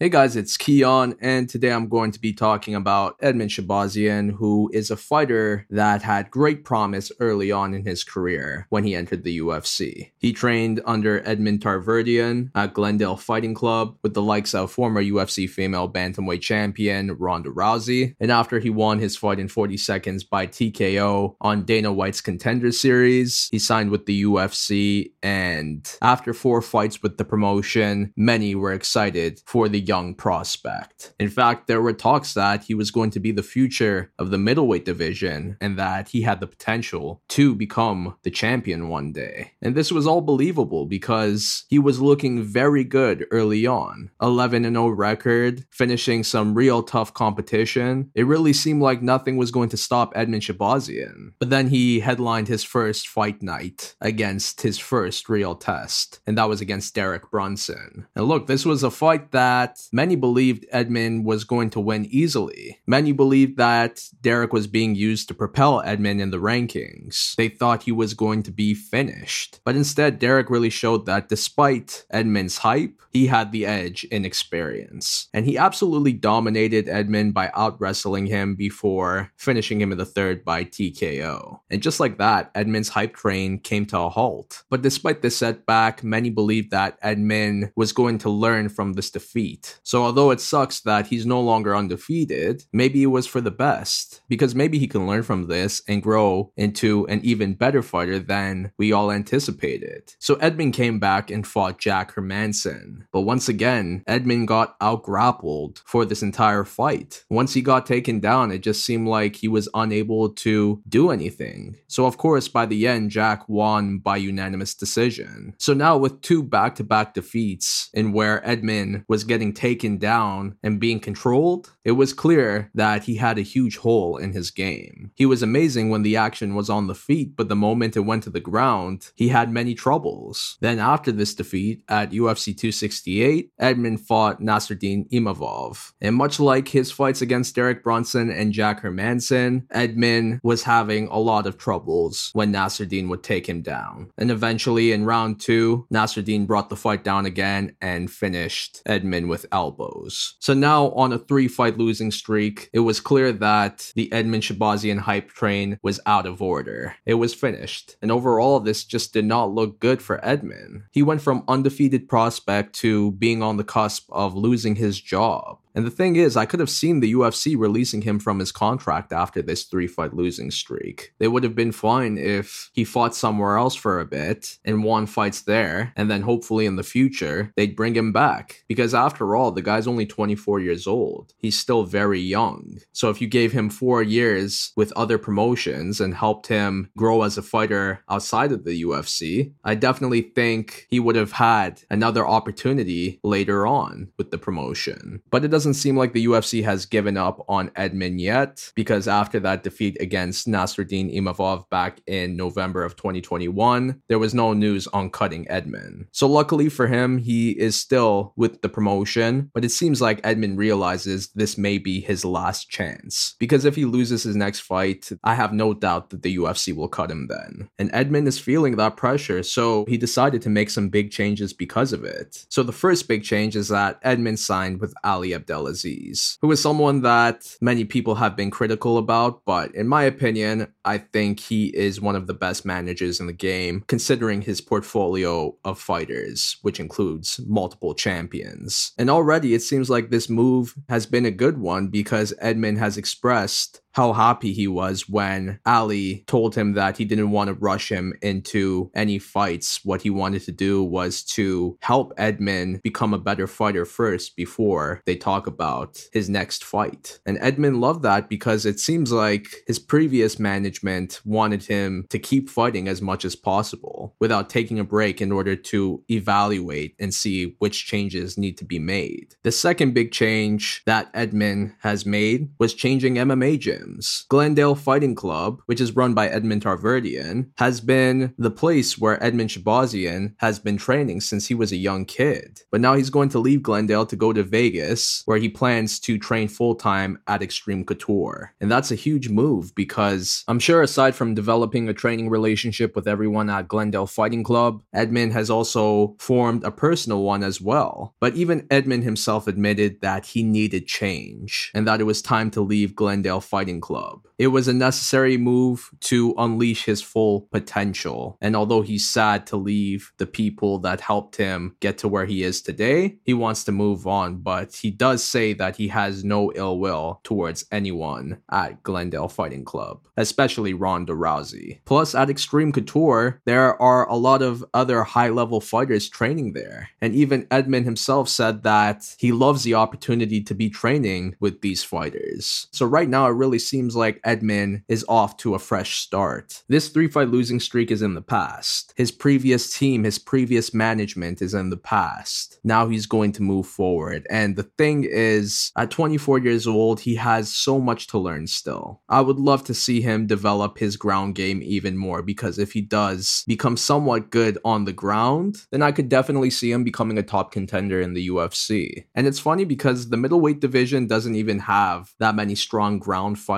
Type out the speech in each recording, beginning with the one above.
Hey guys, it's Keon, and today I'm going to be talking about Edmen Shahbazyan, who is a fighter that had great promise early on in his career when he entered the UFC. He trained under Edmond Tarverdyan at Glendale Fighting Club with the likes of former UFC female bantamweight champion Ronda Rousey, and after he won his fight in 40 seconds by TKO on Dana White's Contender Series, he signed with the UFC, and after four fights with the promotion, many were excited for the young prospect. In fact, there were talks that he was going to be the future of the middleweight division and that he had the potential to become the champion one day. And this was all believable because he was looking very good early on. 11 0 record, finishing some real tough competition. It really seemed like nothing was going to stop Edmen Shahbazyan. But then he headlined his first fight night against his first real test, and that was against Derek Brunson. And look, this was a fight that many believed Edmen was going to win easily. Many believed that Derek was being used to propel Edmen in the rankings. They thought he was going to be finished. But instead, Derek really showed that despite Edmen's hype, he had the edge in experience. And he absolutely dominated Edmen by out wrestling him before finishing him in the third by TKO. And just like that, Edmen's hype train came to a halt. But despite this setback, many believed that Edmen was going to learn from this defeat so although it sucks that he's no longer undefeated, maybe it was for the best because maybe he can learn from this and grow into an even better fighter than we all anticipated. So Edmen came back and fought Jack Hermansson, but once again, Edmen got outgrappled for this entire fight. Once he got taken down, it just seemed like he was unable to do anything. So of course, by the end, Jack won by unanimous decision. So now with two back-to-back defeats in where Edmen was getting taken down and being controlled, it was clear that he had a huge hole in his game. He was amazing when the action was on the feet, but the moment it went to the ground, he had many troubles. Then, after this defeat at UFC 268, Edmen fought Nassourdine Imavov. And much like his fights against Derek Brunson and Jack Hermansson, Edmen was having a lot of troubles when Nassourdine would take him down. And eventually, in round two, Nassourdine brought the fight down again and finished Edmen with elbows. So now on a three fight losing streak, it was clear that the Edmen Shahbazyan hype train was out of order. It was finished. And overall, this just did not look good for Edmen. He went from undefeated prospect to being on the cusp of losing his job. And the thing is, I could have seen the UFC releasing him from his contract after this three fight losing streak. They would have been fine if he fought somewhere else for a bit and won fights there, and then hopefully in the future, they'd bring him back. Because after all, the guy's only 24 years old. He's still very young. So if you gave him four years with other promotions and helped him grow as a fighter outside of the UFC, I definitely think he would have had another opportunity later on with the promotion. But it doesn't doesn't seem like the UFC has given up on Edmen yet, because after that defeat against Nassourdine Imavov back in November of 2021, there was no news on cutting Edmen. So luckily for him, he is still with the promotion, but it seems like Edmen realizes this may be his last chance. Because if he loses his next fight, I have no doubt that the UFC will cut him then. And Edmen is feeling that pressure, so he decided to make some big changes because of it. So the first big change is that Edmen signed with Ali Abdel Who is someone that many people have been critical about, but in my opinion, I think he is one of the best managers in the game, considering his portfolio of fighters, which includes multiple champions. And already it seems like this move has been a good one because Edmen has expressed how happy he was when Ali told him that he didn't want to rush him into any fights. What he wanted to do was to help Edmen become a better fighter first before they talk about his next fight. And Edmen loved that because it seems like his previous management wanted him to keep fighting as much as possible without taking a break in order to evaluate and see which changes need to be made. The second big change that Edmen has made was changing MMA gym Glendale Fighting Club, which is run by Edmond Tarverdyan, has been the place where Edmen Shahbazyan has been training since he was a young kid. But now he's going to leave Glendale to go to Vegas, where he plans to train full time at Extreme Couture. And that's a huge move because I'm sure aside from developing a training relationship with everyone at Glendale Fighting Club, Edmond has also formed a personal one as well. But even Edmond himself admitted that he needed change and that it was time to leave Glendale Fighting Club. It was a necessary move to unleash his full potential. And although he's sad to leave the people that helped him get to where he is today, he wants to move on. But he does say that he has no ill will towards anyone at Glendale Fighting Club, especially Ronda Rousey. Plus, at Extreme Couture, there are a lot of other high level fighters training there. And even Edmond himself said that he loves the opportunity to be training with these fighters. So right now, it really seems like Edmond is off to a fresh start. This three fight losing streak is in the past. His previous team, his previous management is in the past. Now he's going to move forward. And the thing is, at 24 years old, he has so much to learn still. I would love to see him develop his ground game even more because if he does become somewhat good on the ground, then I could definitely see him becoming a top contender in the UFC. And it's funny because the middleweight division doesn't even have that many strong ground fighters.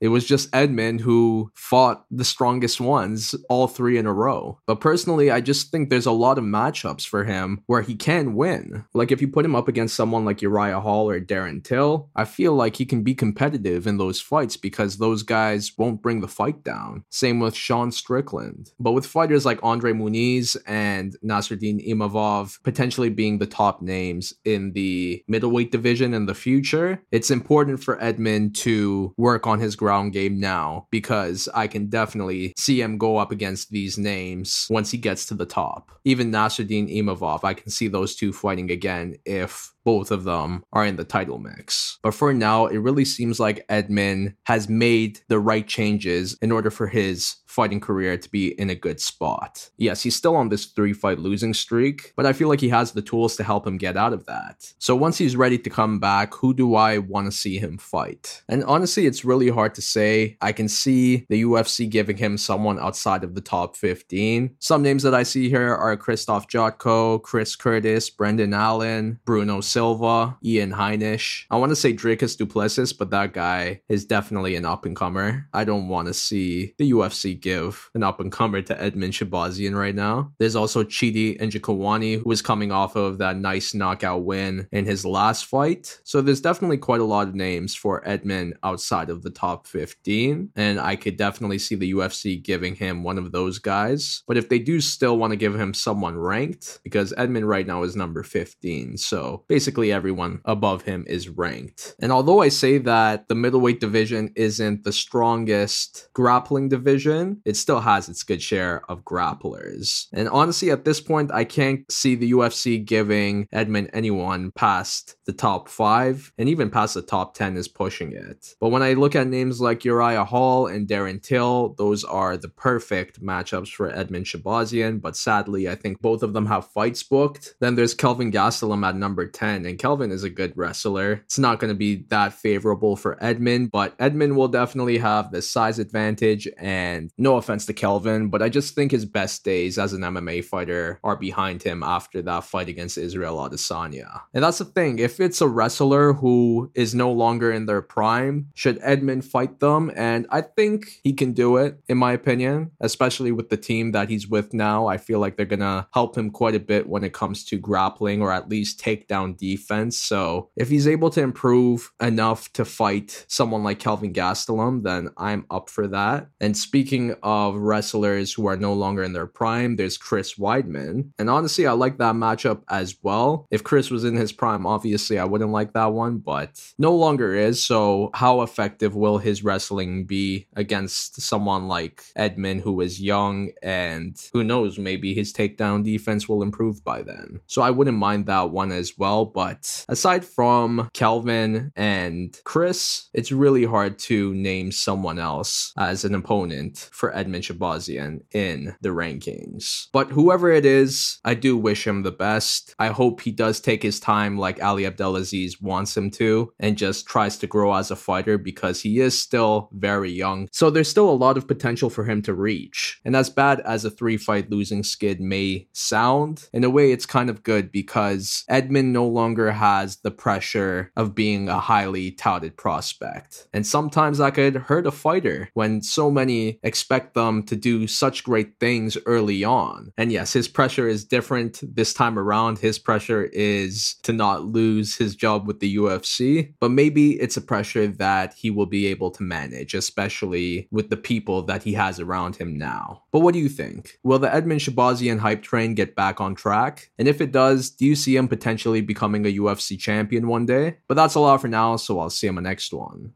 It was just Edmond who fought the strongest ones all three in a row. But personally, I just think there's a lot of matchups for him where he can win. Like if you put him up against someone like Uriah Hall or Darren Till, I feel like he can be competitive in those fights because those guys won't bring the fight down. Same with Sean Strickland. But with fighters like Andre Muniz and Nassourdine Imavov potentially being the top names in the middleweight division in the future, it's important for Edmond to work on his ground game now because I can definitely see him go up against these names once he gets to the top. Even Nassourdine Imavov, I can see those two fighting again if both of them are in the title mix. But for now, it really seems like Edmond has made the right changes in order for his fighting career to be in a good spot. Yes, he's still on this three fight losing streak, but I feel like he has the tools to help him get out of that. So once he's ready to come back, who do I want to see him fight? And honestly, it's really hard to say. I can see the UFC giving him someone outside of the top 15. Some names that I see here are Krzysztof Jotko, Chris Curtis, Brendan Allen, Bruno Silva, Ian Heinisch. I want to say Dricus du Plessis, but that guy is definitely an up and comer. I don't want to see the UFC give an up and comer to Edmen Shahbazyan right now. There's also Chidi Njokuani, who is coming off of that nice knockout win in his last fight. So there's definitely quite a lot of names for Edmond outside of the top 15. And I could definitely see the UFC giving him one of those guys. But if they do still want to give him someone ranked, because Edmond right now is number 15. So basically, basically everyone above him is ranked. And although I say that the middleweight division isn't the strongest grappling division, it still has its good share of grapplers. And honestly, at this point, I can't see the UFC giving Edmond anyone past the top five, and even past the top 10 is pushing it. But when I look at names like Uriah Hall and Darren Till, those are the perfect matchups for Edmen Shahbazyan. But sadly, I think both of them have fights booked. Then there's Kelvin Gastelum at number 10 and Kelvin is a good wrestler. It's not going to be that favorable for Edmond, but Edmond will definitely have the size advantage. And no offense to Kelvin, but I just think his best days as an MMA fighter are behind him after that fight against Israel Adesanya. And that's the thing. If it's a wrestler who is no longer in their prime, should Edmond fight them? And I think he can do it, in my opinion, especially with the team that he's with now. I feel like they're going to help him quite a bit when it comes to grappling or at least take down defense. So if he's able to improve enough to fight someone like Kelvin Gastelum, then I'm up for that. And speaking of wrestlers who are no longer in their prime, there's Chris Weidman. And honestly, I like that matchup as well. If Chris was in his prime, obviously I wouldn't like that one, but no longer is. So how effective will his wrestling be against someone like Edmond, who is young and who knows, maybe his takedown defense will improve by then. So I wouldn't mind that one as well but aside from Kelvin and Chris, it's really hard to name someone else as an opponent for Edmen Shahbazyan in the rankings. But whoever it is, I do wish him the best. I hope he does take his time like Ali Abdelaziz wants him to and just tries to grow as a fighter because he is still very young. So there's still a lot of potential for him to reach. And as bad as a three fight losing skid may sound, in a way it's kind of good because Edmen no longer has the pressure of being a highly touted prospect. And sometimes that could hurt a fighter when so many expect them to do such great things early on. And yes, his pressure is different this time around. His pressure is to not lose his job with the UFC, but maybe it's a pressure that he will be able to manage, especially with the people that he has around him now. But what do you think? Will the Edmen Shahbazyan hype train get back on track? And if it does, do you see him potentially becoming a UFC champion one day? But that's a lot for now, so I'll see you in my next one.